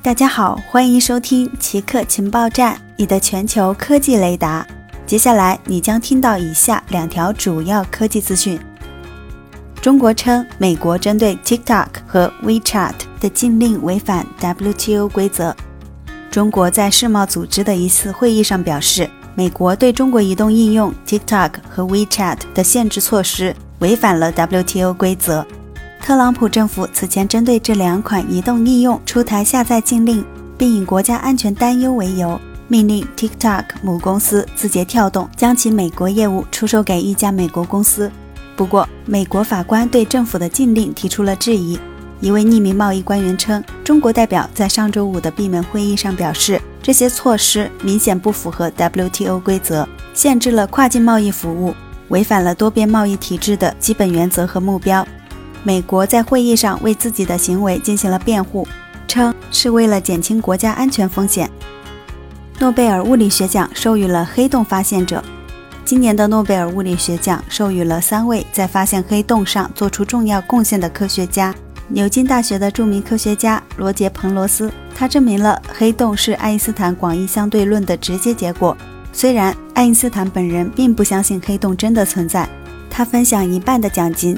大家好，欢迎收听奇客情报站，你的全球科技雷达。接下来你将听到以下两条主要科技资讯。中国称，美国针对 TikTok 和 WeChat 的禁令违反 WTO 规则。中国在世贸组织的一次会议上表示，美国对中国移动应用 TikTok 和 WeChat 的限制措施违反了 WTO 规则。特朗普政府此前针对这两款移动应用出台下载禁令，并以国家安全担忧为由，命令 TikTok 母公司字节跳动将其美国业务出售给一家美国公司。不过，美国法官对政府的禁令提出了质疑。一位匿名贸易官员称，中国代表在上周五的闭门会议上表示，这些措施明显不符合 WTO 规则，限制了跨境贸易服务，违反了多边贸易体制的基本原则和目标。美国在会议上为自己的行为进行了辩护，称是为了减轻国家安全风险。诺贝尔物理学奖授予了黑洞发现者。今年的诺贝尔物理学奖授予了三位在发现黑洞上做出重要贡献的科学家：牛津大学的著名科学家罗杰·彭罗斯，他证明了黑洞是爱因斯坦广义相对论的直接结果。虽然爱因斯坦本人并不相信黑洞真的存在，他分享一半的奖金。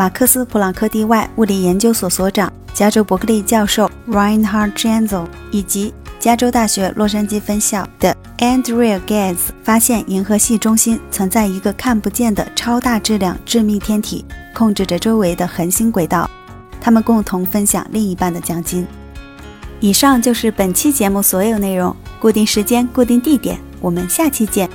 马克思普朗克地外物理研究所所长、加州伯克利教授 Reinhard Genzel 以及加州大学洛杉矶分校的 Andrea Ghez 发现，银河系中心存在一个看不见的超大质量致密天体，控制着周围的恒星轨道。他们共同分享另一半的奖金。以上就是本期节目所有内容。固定时间，固定地点，我们下期见。